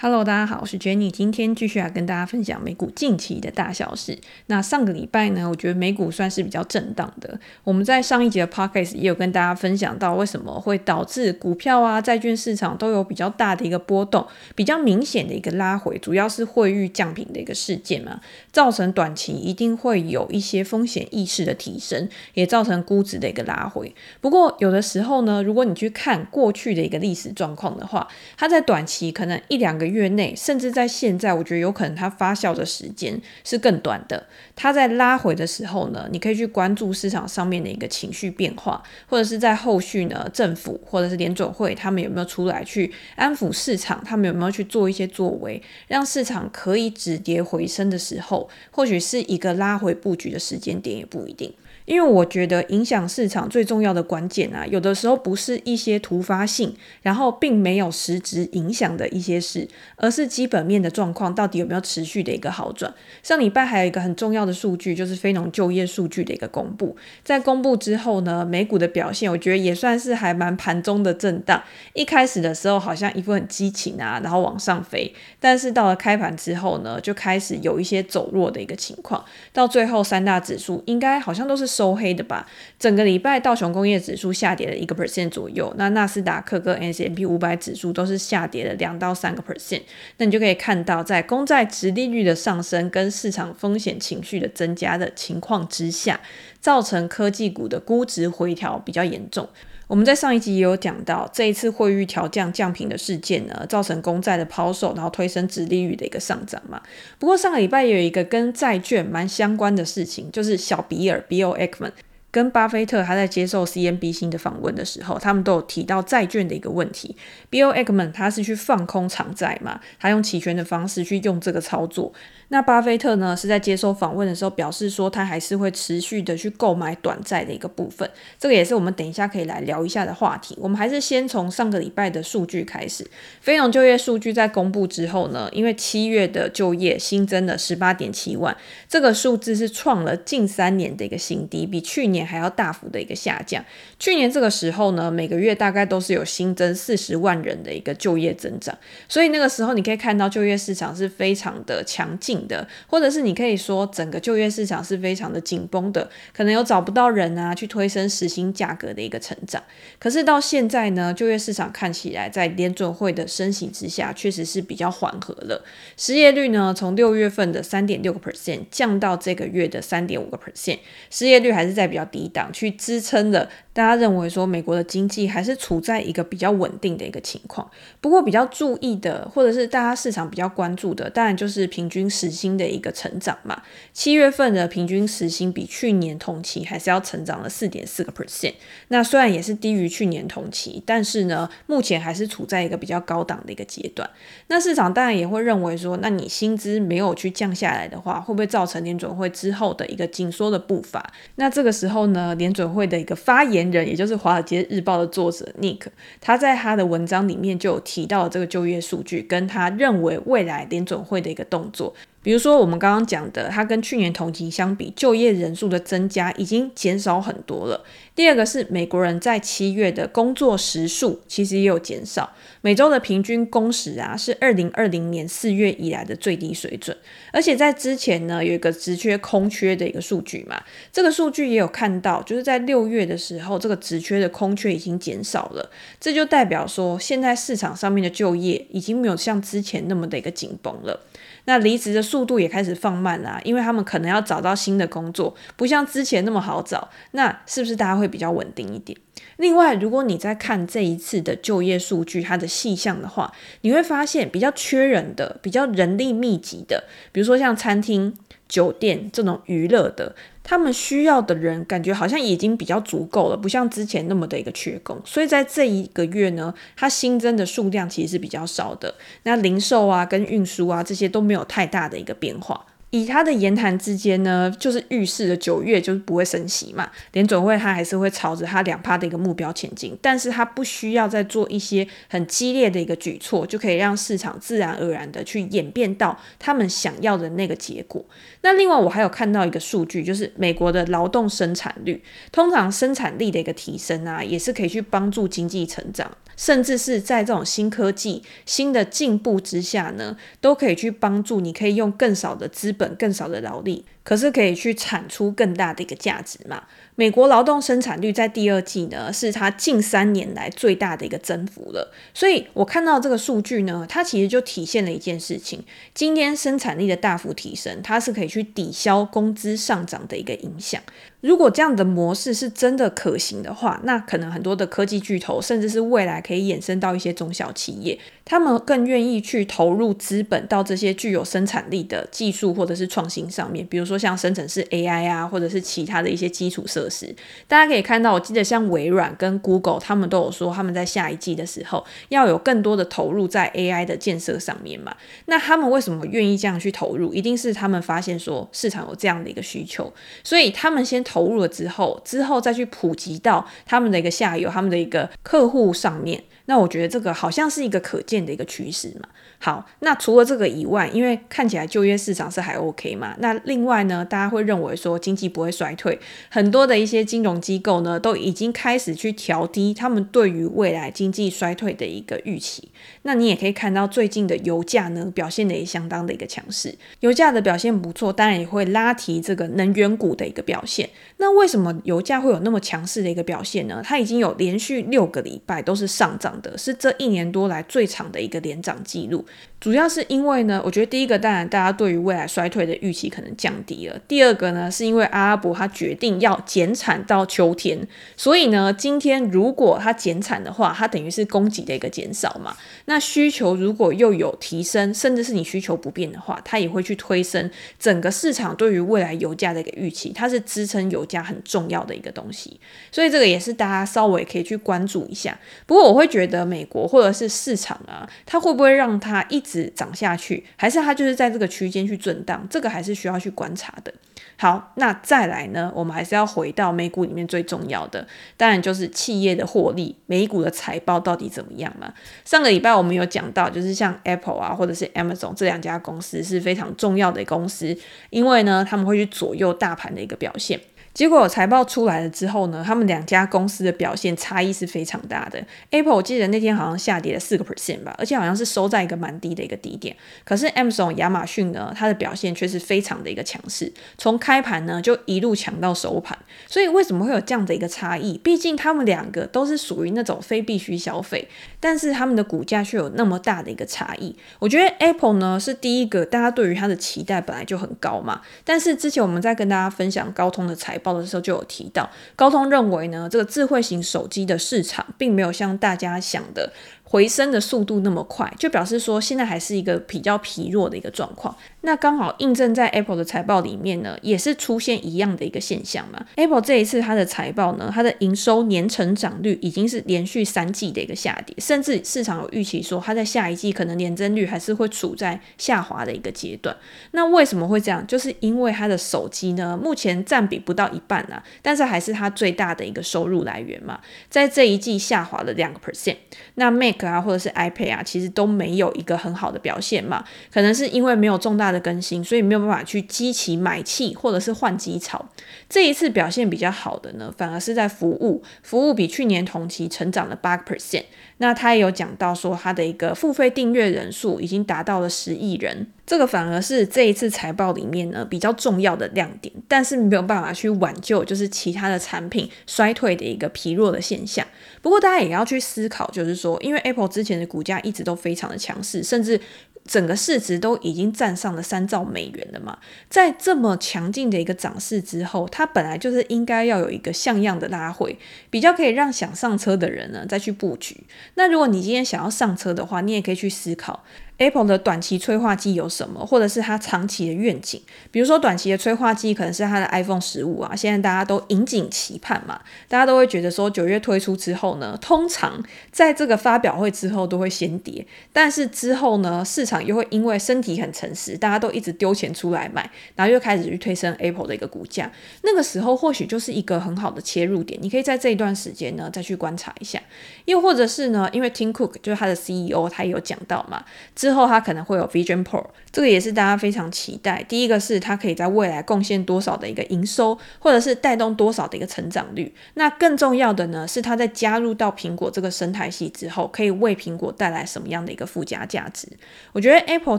Hello，大家好，我是 Jenny，今天继续来跟大家分享美股近期的大小事。那上个礼拜呢，我觉得美股算是比较震荡的。我们在上一集的 Podcast 也有跟大家分享到，为什么会导致股票啊、债券市场都有比较大的一个波动，比较明显的一个拉回，主要是汇率降频的一个事件嘛，造成短期一定会有一些风险意识的提升，也造成估值的一个拉回。不过有的时候呢，如果你去看过去的一个历史状况的话，它在短期可能一两个月内，甚至在现在，我觉得有可能它发酵的时间是更短的。它在拉回的时候呢，你可以去关注市场上面的一个情绪变化，或者是在后续呢，政府或者是联准会他们有没有出来去安抚市场，他们有没有去做一些作为，让市场可以止跌回升的时候，或许是一个拉回布局的时间点，也不一定。因为我觉得影响市场最重要的关键啊，有的时候不是一些突发性，然后并没有实质影响的一些事，而是基本面的状况到底有没有持续的一个好转。上礼拜还有一个很重要的数据，就是非农就业数据的一个公布。在公布之后呢，美股的表现我觉得也算是还蛮盘中的震荡。一开始的时候好像一副很激情啊，然后往上飞，但是到了开盘之后呢，就开始有一些走弱的一个情况。到最后三大指数应该好像都是。收黑的吧，整个礼拜道琼工业指数下跌了一个 percent 左右，那纳斯达克跟 S&P 五百指数都是下跌了两到三个 percent，那你就可以看到，在公债值利率的上升跟市场风险情绪的增加的情况之下，造成科技股的估值回调比较严重。我们在上一集也有讲到，这一次汇率调降降平的事件呢，造成公债的抛售，然后推升殖利率的一个上涨嘛。不过上个礼拜也有一个跟债券蛮相关的事情，就是小比尔 Bill Ackman。跟巴菲特他在接受 CNBC 的访问的时候，他们都有提到债券的一个问题。Bill Ackman 他是去放空长债嘛，他用期权的方式去用这个操作。那巴菲特呢，是在接受访问的时候表示说，他还是会持续的去购买短债的一个部分。这个也是我们等一下可以来聊一下的话题。我们还是先从上个礼拜的数据开始。非农就业数据在公布之后呢，因为七月的就业新增了十八点七万，这个数字是创了近三年的一个新低，比去年。还要大幅的一个下降。去年这个时候呢，每个月大概都是有新增四十万人的一个就业增长，所以那个时候你可以看到就业市场是非常的强劲的，或者是你可以说整个就业市场是非常的紧绷的，可能有找不到人啊去推升时薪价格的一个成长。可是到现在呢，就业市场看起来在联准会的升息之下，确实是比较缓和了。失业率呢，从六月份的三点六个 percent 降到这个月的三点五个 percent，失业率还是在比较。抵挡去支撑的，大家认为说美国的经济还是处在一个比较稳定的一个情况。不过比较注意的，或者是大家市场比较关注的，当然就是平均时薪的一个成长嘛。七月份的平均时薪比去年同期还是要成长了四点四个 percent。那虽然也是低于去年同期，但是呢，目前还是处在一个比较高档的一个阶段。那市场当然也会认为说，那你薪资没有去降下来的话，会不会造成联准会之后的一个紧缩的步伐？那这个时候。呢，联准会的一个发言人，也就是《华尔街日报》的作者 Nick，他在他的文章里面就有提到这个就业数据，跟他认为未来联准会的一个动作。比如说，我们刚刚讲的，它跟去年同期相比，就业人数的增加已经减少很多了。第二个是美国人在七月的工作时数其实也有减少，每周的平均工时啊是二零二零年四月以来的最低水准。而且在之前呢，有一个职缺空缺的一个数据嘛，这个数据也有看到，就是在六月的时候，这个职缺的空缺已经减少了，这就代表说，现在市场上面的就业已经没有像之前那么的一个紧绷了。那离职的速度也开始放慢啦，因为他们可能要找到新的工作，不像之前那么好找。那是不是大家会比较稳定一点？另外，如果你在看这一次的就业数据，它的细项的话，你会发现比较缺人的、比较人力密集的，比如说像餐厅、酒店这种娱乐的。他们需要的人感觉好像已经比较足够了，不像之前那么的一个缺工，所以在这一个月呢，它新增的数量其实是比较少的。那零售啊、跟运输啊这些都没有太大的一个变化。以他的言谈之间呢，就是预示着九月就是不会升息嘛，联准会他还是会朝着他两趴的一个目标前进，但是他不需要再做一些很激烈的一个举措，就可以让市场自然而然的去演变到他们想要的那个结果。那另外我还有看到一个数据，就是美国的劳动生产率，通常生产力的一个提升啊，也是可以去帮助经济成长。甚至是在这种新科技、新的进步之下呢，都可以去帮助你，可以用更少的资本、更少的劳力，可是可以去产出更大的一个价值嘛。美国劳动生产率在第二季呢，是它近三年来最大的一个增幅了。所以我看到这个数据呢，它其实就体现了一件事情：今天生产力的大幅提升，它是可以去抵消工资上涨的一个影响。如果这样的模式是真的可行的话，那可能很多的科技巨头，甚至是未来可以衍生到一些中小企业，他们更愿意去投入资本到这些具有生产力的技术或者是创新上面，比如说像生成式 AI 啊，或者是其他的一些基础设施。大家可以看到，我记得像微软跟 Google，他们都有说他们在下一季的时候要有更多的投入在 AI 的建设上面嘛。那他们为什么愿意这样去投入？一定是他们发现说市场有这样的一个需求，所以他们先。投入了之后，之后再去普及到他们的一个下游、他们的一个客户上面。那我觉得这个好像是一个可见的一个趋势嘛。好，那除了这个以外，因为看起来就业市场是还 OK 嘛。那另外呢，大家会认为说经济不会衰退，很多的一些金融机构呢都已经开始去调低他们对于未来经济衰退的一个预期。那你也可以看到最近的油价呢表现的也相当的一个强势，油价的表现不错，当然也会拉提这个能源股的一个表现。那为什么油价会有那么强势的一个表现呢？它已经有连续六个礼拜都是上涨的，是这一年多来最长的一个连涨记录。主要是因为呢，我觉得第一个当然大家对于未来衰退的预期可能降低了。第二个呢，是因为阿拉伯他决定要减减产到秋天，所以呢，今天如果它减产的话，它等于是供给的一个减少嘛。那需求如果又有提升，甚至是你需求不变的话，它也会去推升整个市场对于未来油价的一个预期，它是支撑油价很重要的一个东西。所以这个也是大家稍微可以去关注一下。不过我会觉得美国或者是市场啊，它会不会让它一直涨下去，还是它就是在这个区间去震荡？这个还是需要去观察的。好，那再来呢，我们还是要回到美股里面最重要的，当然就是企业的获利，美股的财报到底怎么样嘛？上个礼拜我们有讲到，就是像 Apple 啊，或者是 Amazon 这两家公司是非常重要的公司，因为呢，他们会去左右大盘的一个表现。结果财报出来了之后呢，他们两家公司的表现差异是非常大的。Apple 我记得那天好像下跌了四个 percent 吧，而且好像是收在一个蛮低的一个低点。可是 Amazon 亚马逊呢，它的表现却是非常的一个强势，从开盘呢就一路强到收盘。所以为什么会有这样的一个差异？毕竟他们两个都是属于那种非必需消费，但是他们的股价却有那么大的一个差异。我觉得 Apple 呢是第一个，大家对于它的期待本来就很高嘛。但是之前我们在跟大家分享高通的财报。的时候就有提到，高通认为呢，这个智慧型手机的市场并没有像大家想的。回升的速度那么快，就表示说现在还是一个比较疲弱的一个状况。那刚好印证在 Apple 的财报里面呢，也是出现一样的一个现象嘛。Apple 这一次它的财报呢，它的营收年成长率已经是连续三季的一个下跌，甚至市场有预期说它在下一季可能年增率还是会处在下滑的一个阶段。那为什么会这样？就是因为它的手机呢，目前占比不到一半啊，但是还是它最大的一个收入来源嘛，在这一季下滑了两个 percent。那 Mac 啊，或者是 iPad 啊，其实都没有一个很好的表现嘛，可能是因为没有重大的更新，所以没有办法去激起买气或者是换机潮。这一次表现比较好的呢，反而是在服务，服务比去年同期成长了八个 percent。那他也有讲到说，他的一个付费订阅人数已经达到了十亿人，这个反而是这一次财报里面呢比较重要的亮点，但是没有办法去挽救就是其他的产品衰退的一个疲弱的现象。不过大家也要去思考，就是说，因为 Apple 之前的股价一直都非常的强势，甚至。整个市值都已经站上了三兆美元了嘛，在这么强劲的一个涨势之后，它本来就是应该要有一个像样的拉回，比较可以让想上车的人呢再去布局。那如果你今天想要上车的话，你也可以去思考。Apple 的短期催化剂有什么，或者是它长期的愿景？比如说短期的催化剂可能是它的 iPhone 十五啊，现在大家都引颈期盼嘛，大家都会觉得说九月推出之后呢，通常在这个发表会之后都会先跌，但是之后呢，市场又会因为身体很诚实，大家都一直丢钱出来买，然后又开始去推升 Apple 的一个股价，那个时候或许就是一个很好的切入点，你可以在这一段时间呢再去观察一下，又或者是呢，因为 Tim Cook 就是他的 CEO，他也有讲到嘛。之之后它可能会有 Vision Pro，这个也是大家非常期待。第一个是它可以在未来贡献多少的一个营收，或者是带动多少的一个成长率。那更重要的呢，是它在加入到苹果这个生态系之后，可以为苹果带来什么样的一个附加价值？我觉得 Apple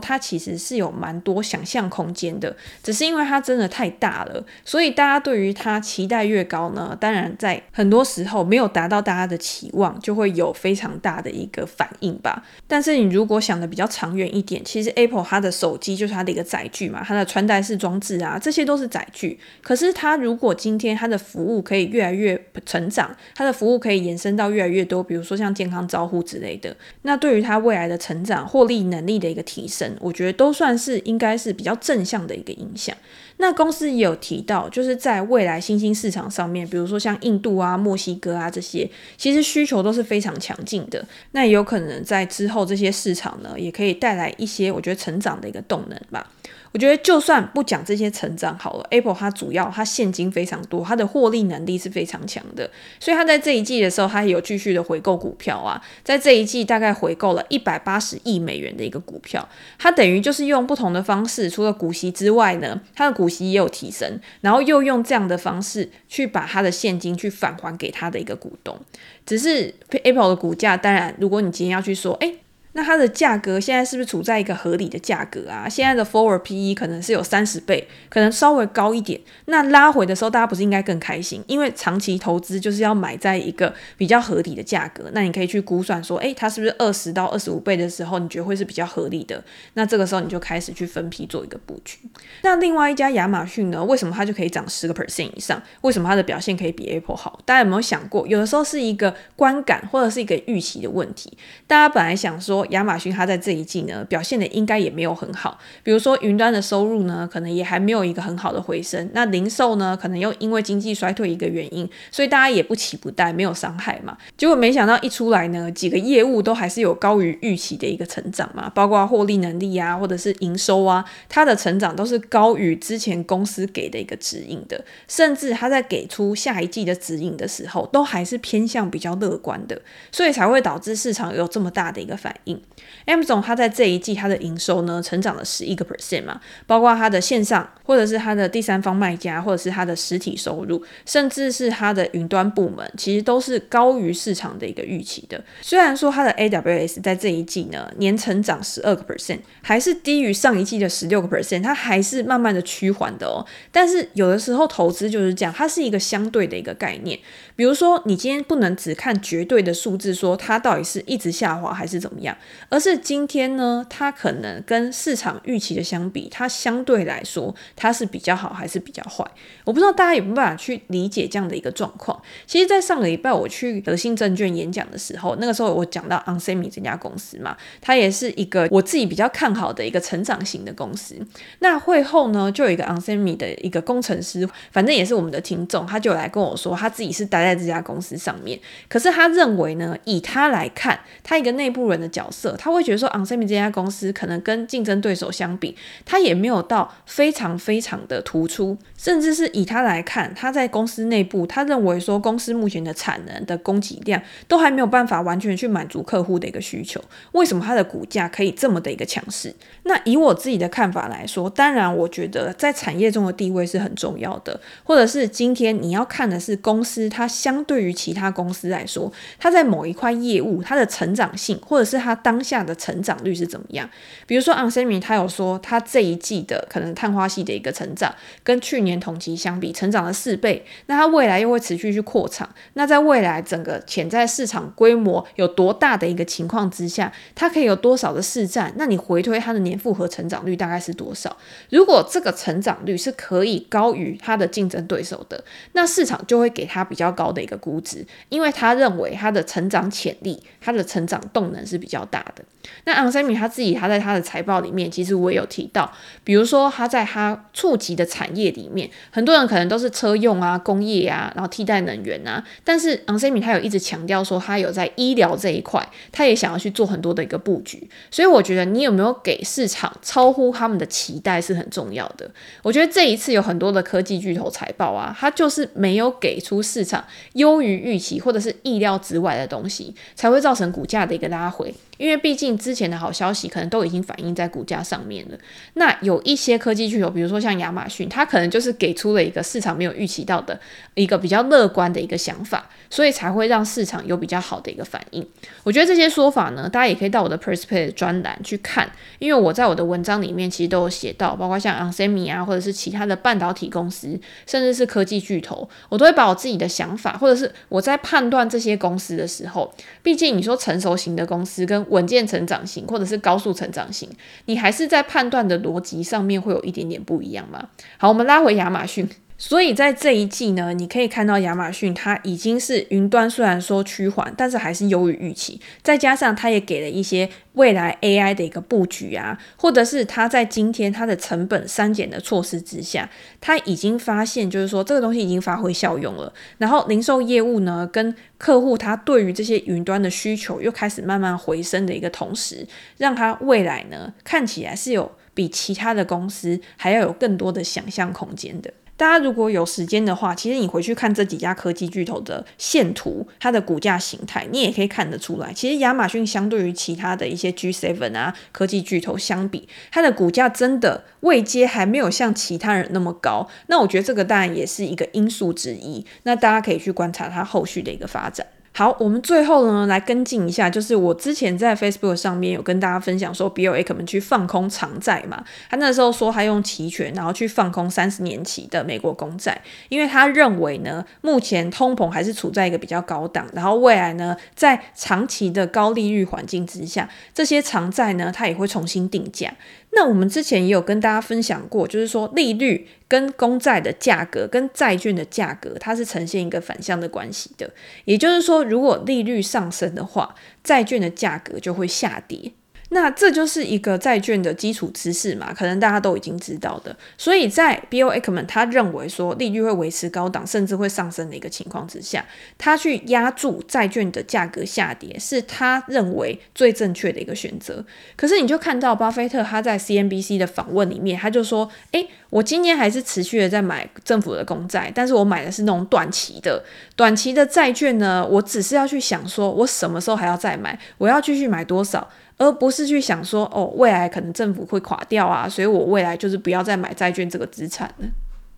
它其实是有蛮多想象空间的，只是因为它真的太大了，所以大家对于它期待越高呢，当然在很多时候没有达到大家的期望，就会有非常大的一个反应吧。但是你如果想的比较长远一点，其实 Apple 它的手机就是它的一个载具嘛，它的穿戴式装置啊，这些都是载具。可是它如果今天它的服务可以越来越成长，它的服务可以延伸到越来越多，比如说像健康招呼之类的，那对于它未来的成长、获利能力的一个提升，我觉得都算是应该是比较正向的一个影响。那公司也有提到，就是在未来新兴市场上面，比如说像印度啊、墨西哥啊这些，其实需求都是非常强劲的。那也有可能在之后这些市场呢，也可以带来一些我觉得成长的一个动能吧。我觉得就算不讲这些成长好了，Apple 它主要它现金非常多，它的获利能力是非常强的，所以它在这一季的时候，它也有继续的回购股票啊，在这一季大概回购了一百八十亿美元的一个股票，它等于就是用不同的方式，除了股息之外呢，它的股息也有提升，然后又用这样的方式去把它的现金去返还给它的一个股东，只是 Apple 的股价，当然如果你今天要去说，诶。那它的价格现在是不是处在一个合理的价格啊？现在的 forward PE 可能是有三十倍，可能稍微高一点。那拉回的时候，大家不是应该更开心？因为长期投资就是要买在一个比较合理的价格。那你可以去估算说，诶，它是不是二十到二十五倍的时候，你觉得会是比较合理的？那这个时候你就开始去分批做一个布局。那另外一家亚马逊呢？为什么它就可以涨十个 percent 以上？为什么它的表现可以比 Apple 好？大家有没有想过，有的时候是一个观感或者是一个预期的问题？大家本来想说。亚马逊它在这一季呢表现的应该也没有很好，比如说云端的收入呢，可能也还没有一个很好的回升。那零售呢，可能又因为经济衰退一个原因，所以大家也不期不待，没有伤害嘛。结果没想到一出来呢，几个业务都还是有高于预期的一个成长嘛，包括获利能力啊，或者是营收啊，它的成长都是高于之前公司给的一个指引的，甚至它在给出下一季的指引的时候，都还是偏向比较乐观的，所以才会导致市场有这么大的一个反应。Amazon 它在这一季它的营收呢，成长了十一个 percent 嘛，包括它的线上或者是它的第三方卖家，或者是它的实体收入，甚至是它的云端部门，其实都是高于市场的一个预期的。虽然说它的 AWS 在这一季呢，年成长十二个 percent，还是低于上一季的十六个 percent，它还是慢慢的趋缓的哦。但是有的时候投资就是这样，它是一个相对的一个概念。比如说你今天不能只看绝对的数字，说它到底是一直下滑还是怎么样，而是今天呢，它可能跟市场预期的相比，它相对来说它是比较好还是比较坏？我不知道大家有没有办法去理解这样的一个状况。其实，在上个礼拜我去德信证券演讲的时候，那个时候我讲到 onsemi 这家公司嘛，它也是一个我自己比较看好的一个成长型的公司。那会后呢，就有一个 onsemi 的一个工程师，反正也是我们的听众，他就来跟我说，他自己是待在这家公司上面，可是他认为呢，以他来看，他一个内部人的角色，他会觉得说 onsemi 这家公司可能跟竞争对手相比，他也没有到非常非常的突出，甚至是以他来看，他在公司内部，他认为说公司目前的产能的供给量都还没有办法完全去满足客户的一个需求。为什么他的股价可以这么的一个强势？那以我自己的看法来说，当然我觉得在产业中的地位是很重要的，或者是今天你要看的是公司它相对于其他公司来说，它在某一块业务它的成长性，或者是它当下的成长率是怎么样？比如说 onsemi 他有说，他这一季的可能碳化系的一个成长，跟去年同期相比，成长了四倍。那他未来又会持续去扩厂。那在未来整个潜在市场规模有多大的一个情况之下，它可以有多少的市占？那你回推它的年复合成长率大概是多少？如果这个成长率是可以高于它的竞争对手的，那市场就会给它比较高的一个估值，因为他认为它的成长潜力、它的成长动能是比较大的。那昂森米他自己，他在他的财报里面，其实我也有提到，比如说他在他触及的产业里面，很多人可能都是车用啊、工业啊，然后替代能源啊，但是昂森米他有一直强调说，他有在医疗这一块，他也想要去做很多的一个布局。所以我觉得你有没有给市场超乎他们的期待是很重要的。我觉得这一次有很多的科技巨头财报啊，他就是没有给出市场优于预期或者是意料之外的东西，才会造成股价的一个拉回。因为毕竟之前的好消息可能都已经反映在股价上面了。那有一些科技巨头，比如说像亚马逊，它可能就是给出了一个市场没有预期到的一个比较乐观的一个想法，所以才会让市场有比较好的一个反应。我觉得这些说法呢，大家也可以到我的 Perspective 专栏去看，因为我在我的文章里面其实都有写到，包括像 onsemi 啊，或者是其他的半导体公司，甚至是科技巨头，我都会把我自己的想法，或者是我在判断这些公司的时候，毕竟你说成熟型的公司跟稳健成长型，或者是高速成长型，你还是在判断的逻辑上面会有一点点不一样吗。好，我们拉回亚马逊。所以在这一季呢，你可以看到亚马逊它已经是云端虽然说趋缓，但是还是优于预期。再加上它也给了一些未来 AI 的一个布局啊，或者是它在今天它的成本删减的措施之下，它已经发现就是说这个东西已经发挥效用了。然后零售业务呢，跟客户他对于这些云端的需求又开始慢慢回升的一个同时，让它未来呢看起来是有比其他的公司还要有更多的想象空间的。大家如果有时间的话，其实你回去看这几家科技巨头的线图，它的股价形态，你也可以看得出来。其实亚马逊相对于其他的一些 G Seven 啊科技巨头相比，它的股价真的位阶还没有像其他人那么高。那我觉得这个当然也是一个因素之一。那大家可以去观察它后续的一个发展。好，我们最后呢来跟进一下，就是我之前在 Facebook 上面有跟大家分享说，Bill Ackman 去放空长债嘛，他那时候说他用期权然后去放空三十年期的美国公债，因为他认为呢，目前通膨还是处在一个比较高档，然后未来呢，在长期的高利率环境之下，这些长债呢，它也会重新定价。那我们之前也有跟大家分享过，就是说利率跟公债的价格跟债券的价格，它是呈现一个反向的关系的。也就是说，如果利率上升的话，债券的价格就会下跌。那这就是一个债券的基础知识嘛，可能大家都已经知道的。所以在 Bill Ackman 他认为说利率会维持高档，甚至会上升的一个情况之下，他去压住债券的价格下跌，是他认为最正确的一个选择。可是你就看到巴菲特他在 CNBC 的访问里面，他就说：“诶，我今年还是持续的在买政府的公债，但是我买的是那种短期的，短期的债券呢，我只是要去想说，我什么时候还要再买，我要继续买多少。”而不是去想说，哦，未来可能政府会垮掉啊，所以我未来就是不要再买债券这个资产了。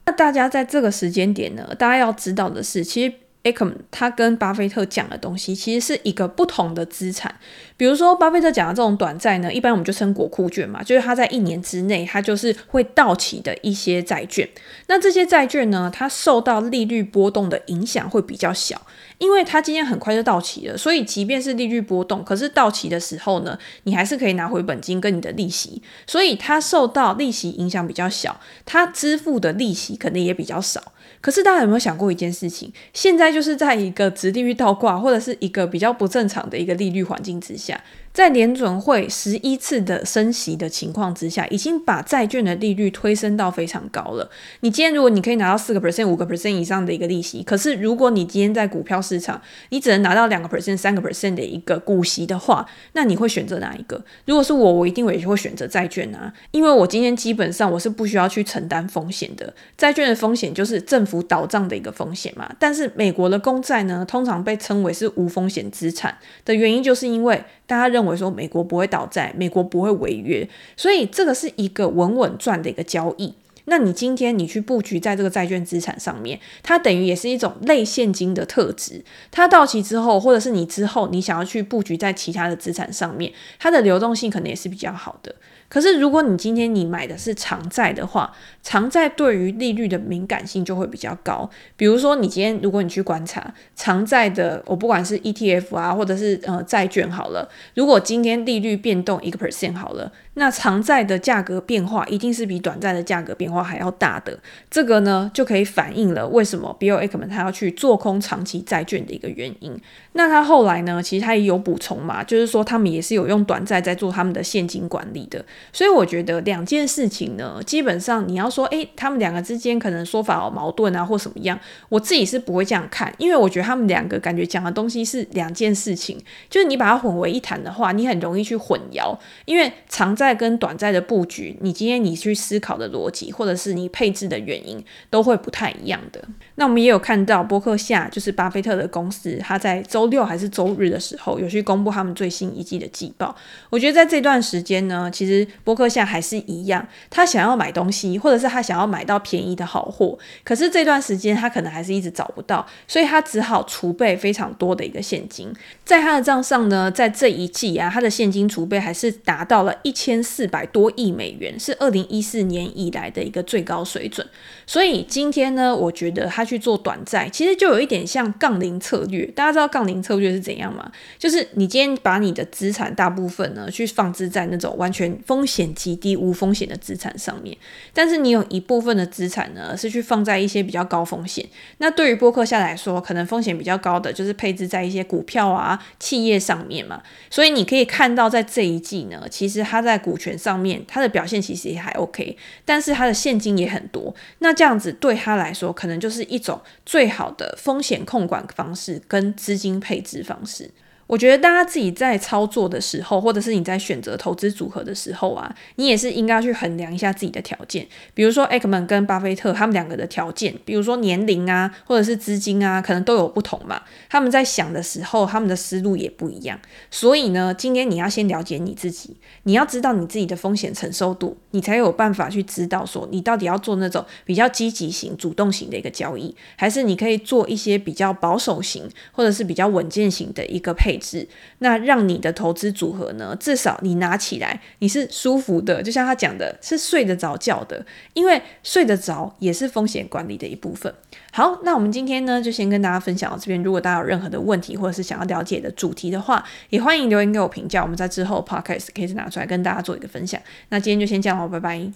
那大家在这个时间点呢，大家要知道的是，其实。Acom 他跟巴菲特讲的东西其实是一个不同的资产。比如说，巴菲特讲的这种短债呢，一般我们就称国库券嘛，就是它在一年之内它就是会到期的一些债券。那这些债券呢，它受到利率波动的影响会比较小，因为它今天很快就到期了，所以即便是利率波动，可是到期的时候呢，你还是可以拿回本金跟你的利息，所以它受到利息影响比较小，它支付的利息可能也比较少。可是大家有没有想过一件事情？现在就是在一个殖利率倒挂，或者是一个比较不正常的一个利率环境之下。一下。在联准会十一次的升息的情况之下，已经把债券的利率推升到非常高了。你今天如果你可以拿到四个 percent、五个 percent 以上的一个利息，可是如果你今天在股票市场，你只能拿到两个 percent、三个 percent 的一个股息的话，那你会选择哪一个？如果是我，我一定会会选择债券啊，因为我今天基本上我是不需要去承担风险的。债券的风险就是政府倒账的一个风险嘛。但是美国的公债呢，通常被称为是无风险资产的原因，就是因为大家认认为说美国不会倒债，美国不会违约，所以这个是一个稳稳赚的一个交易。那你今天你去布局在这个债券资产上面，它等于也是一种类现金的特质。它到期之后，或者是你之后你想要去布局在其他的资产上面，它的流动性可能也是比较好的。可是，如果你今天你买的是长债的话，长债对于利率的敏感性就会比较高。比如说，你今天如果你去观察长债的，我不管是 ETF 啊，或者是呃债券好了，如果今天利率变动一个 percent 好了。那长债的价格变化一定是比短债的价格变化还要大的，这个呢就可以反映了为什么 Bill Ackman 他要去做空长期债券的一个原因。那他后来呢，其实他也有补充嘛，就是说他们也是有用短债在做他们的现金管理的。所以我觉得两件事情呢，基本上你要说，诶，他们两个之间可能说法有矛盾啊，或什么样，我自己是不会这样看，因为我觉得他们两个感觉讲的东西是两件事情，就是你把它混为一谈的话，你很容易去混淆，因为长在跟短债的布局，你今天你去思考的逻辑，或者是你配置的原因，都会不太一样的。那我们也有看到波克夏，就是巴菲特的公司，他在周六还是周日的时候有去公布他们最新一季的季报。我觉得在这段时间呢，其实波克夏还是一样，他想要买东西，或者是他想要买到便宜的好货，可是这段时间他可能还是一直找不到，所以他只好储备非常多的一个现金。在他的账上呢，在这一季啊，他的现金储备还是达到了一千千四百多亿美元，是二零一四年以来的一个最高水准。所以今天呢，我觉得他。去做短债，其实就有一点像杠铃策略。大家知道杠铃策略是怎样吗？就是你今天把你的资产大部分呢，去放置在那种完全风险极低、无风险的资产上面，但是你有一部分的资产呢，是去放在一些比较高风险。那对于波克夏来说，可能风险比较高的就是配置在一些股票啊、企业上面嘛。所以你可以看到，在这一季呢，其实他在股权上面，他的表现其实也还 OK，但是他的现金也很多。那这样子对他来说，可能就是。一种最好的风险控管方式跟资金配置方式。我觉得大家自己在操作的时候，或者是你在选择投资组合的时候啊，你也是应该去衡量一下自己的条件。比如说艾克曼跟巴菲特他们两个的条件，比如说年龄啊，或者是资金啊，可能都有不同嘛。他们在想的时候，他们的思路也不一样。所以呢，今天你要先了解你自己，你要知道你自己的风险承受度，你才有办法去知道说你到底要做那种比较积极型、主动型的一个交易，还是你可以做一些比较保守型，或者是比较稳健型的一个配是，那让你的投资组合呢，至少你拿起来你是舒服的，就像他讲的，是睡得着觉的，因为睡得着也是风险管理的一部分。好，那我们今天呢，就先跟大家分享到这边。如果大家有任何的问题，或者是想要了解的主题的话，也欢迎留言给我评价。我们在之后 podcast 可以拿出来跟大家做一个分享。那今天就先这样喽，拜拜。